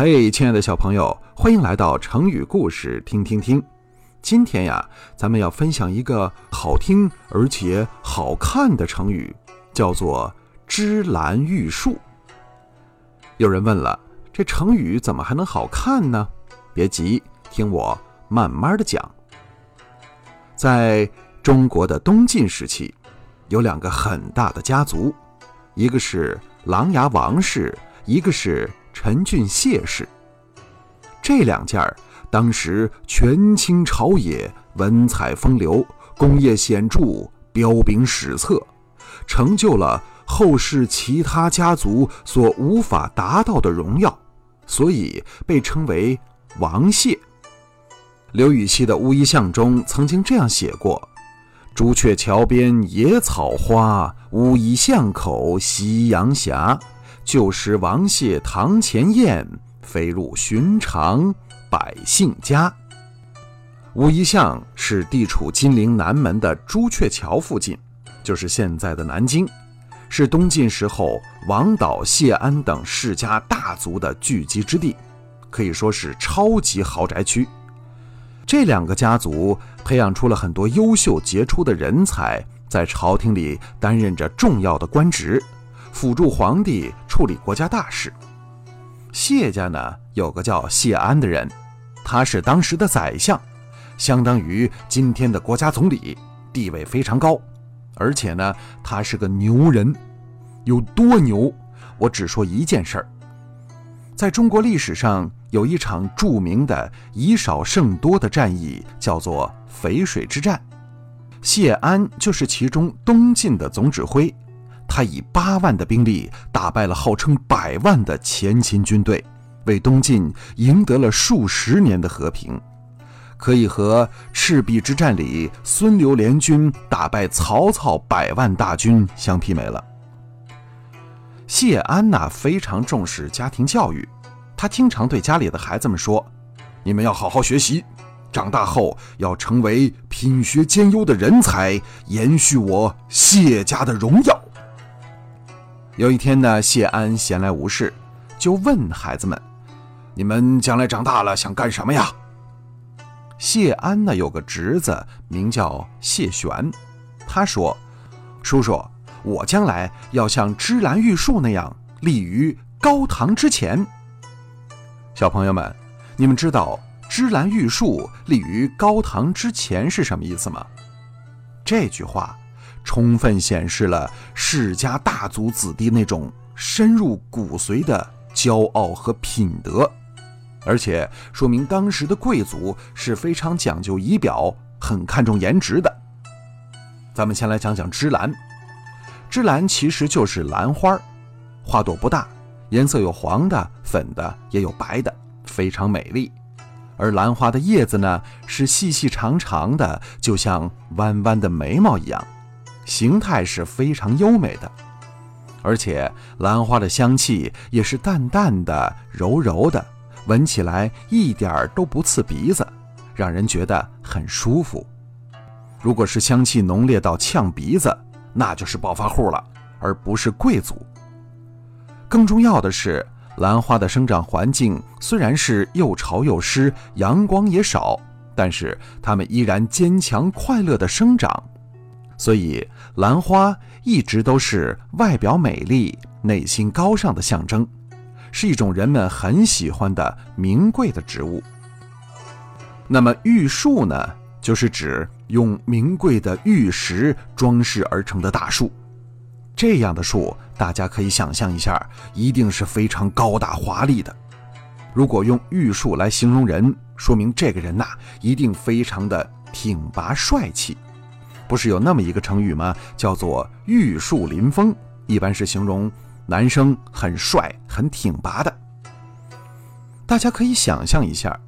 嘿，亲爱的小朋友，欢迎来到成语故事听听听。今天呀，咱们要分享一个好听而且好看的成语，叫做“芝兰玉树”。有人问了，这成语怎么还能好看呢？别急，听我慢慢的讲。在中国的东晋时期，有两个很大的家族，一个是琅琊王氏，一个是。陈俊谢氏，这两件儿当时权倾朝野，文采风流，功业显著，彪炳史册，成就了后世其他家族所无法达到的荣耀，所以被称为王谢。刘禹锡的《乌衣巷》中曾经这样写过：“朱雀桥边野草花，乌衣巷口夕阳斜。”旧时王谢堂前燕，飞入寻常百姓家。乌衣巷是地处金陵南门的朱雀桥附近，就是现在的南京，是东晋时候王导、谢安等世家大族的聚集之地，可以说是超级豪宅区。这两个家族培养出了很多优秀杰出的人才，在朝廷里担任着重要的官职。辅助皇帝处理国家大事。谢家呢，有个叫谢安的人，他是当时的宰相，相当于今天的国家总理，地位非常高。而且呢，他是个牛人，有多牛？我只说一件事儿。在中国历史上，有一场著名的以少胜多的战役，叫做淝水之战，谢安就是其中东晋的总指挥。他以八万的兵力打败了号称百万的前秦军队，为东晋赢得了数十年的和平，可以和赤壁之战里孙刘联军打败曹操百万大军相媲美了。谢安娜非常重视家庭教育，他经常对家里的孩子们说：“你们要好好学习，长大后要成为品学兼优的人才，延续我谢家的荣耀。”有一天呢，谢安闲来无事，就问孩子们：“你们将来长大了想干什么呀？”谢安呢有个侄子名叫谢玄，他说：“叔叔，我将来要像芝兰玉树那样立于高堂之前。”小朋友们，你们知道“芝兰玉树立于高堂之前”是什么意思吗？这句话。充分显示了世家大族子弟那种深入骨髓的骄傲和品德，而且说明当时的贵族是非常讲究仪表、很看重颜值的。咱们先来讲讲芝兰。芝兰其实就是兰花，花朵不大，颜色有黄的、粉的，也有白的，非常美丽。而兰花的叶子呢，是细细长长的，就像弯弯的眉毛一样。形态是非常优美的，而且兰花的香气也是淡淡的、柔柔的，闻起来一点儿都不刺鼻子，让人觉得很舒服。如果是香气浓烈到呛鼻子，那就是暴发户了，而不是贵族。更重要的是，兰花的生长环境虽然是又潮又湿，阳光也少，但是它们依然坚强快乐地生长。所以，兰花一直都是外表美丽、内心高尚的象征，是一种人们很喜欢的名贵的植物。那么，玉树呢，就是指用名贵的玉石装饰而成的大树。这样的树，大家可以想象一下，一定是非常高大华丽的。如果用玉树来形容人，说明这个人呐，一定非常的挺拔帅气。不是有那么一个成语吗？叫做“玉树临风”，一般是形容男生很帅、很挺拔的。大家可以想象一下，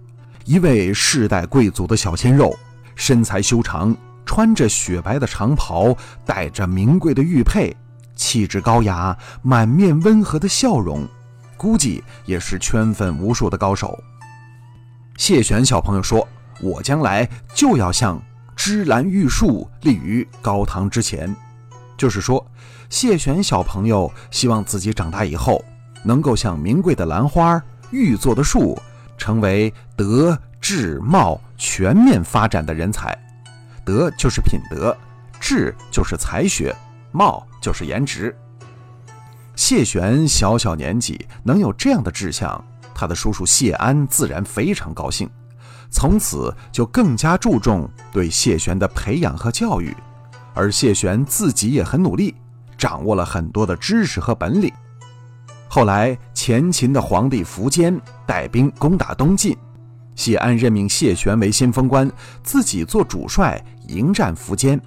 一位世代贵族的小鲜肉，身材修长，穿着雪白的长袍，戴着名贵的玉佩，气质高雅，满面温和的笑容，估计也是圈粉无数的高手。谢玄小朋友说：“我将来就要像……”芝兰玉树立于高堂之前，就是说，谢玄小朋友希望自己长大以后能够像名贵的兰花玉做的树，成为德智貌全面发展的人才。德就是品德，智就是才学，貌就是颜值。谢玄小小年纪能有这样的志向，他的叔叔谢安自然非常高兴，从此就更加注重对谢玄的培养和教育。而谢玄自己也很努力，掌握了很多的知识和本领。后来，前秦的皇帝苻坚带兵攻打东晋，谢安任命谢玄为先锋官，自己做主帅迎战苻坚。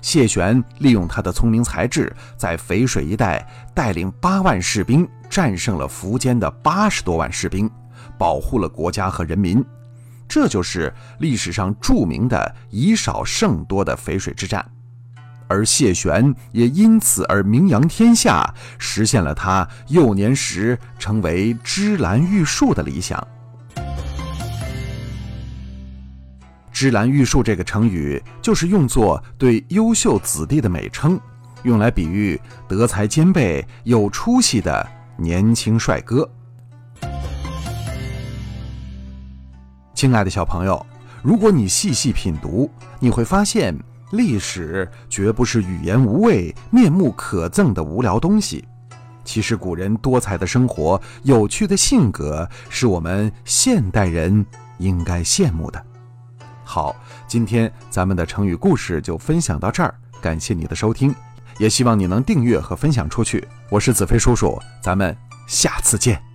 谢玄利用他的聪明才智，在淝水一带带领八万士兵战胜了苻坚的八十多万士兵，保护了国家和人民。这就是历史上著名的以少胜多的淝水之战，而谢玄也因此而名扬天下，实现了他幼年时成为芝兰玉树的理想。芝兰玉树这个成语就是用作对优秀子弟的美称，用来比喻德才兼备、有出息的年轻帅哥。亲爱的小朋友，如果你细细品读，你会发现历史绝不是语言无味、面目可憎的无聊东西。其实，古人多彩的生活、有趣的性格，是我们现代人应该羡慕的。好，今天咱们的成语故事就分享到这儿，感谢你的收听，也希望你能订阅和分享出去。我是子飞叔叔，咱们下次见。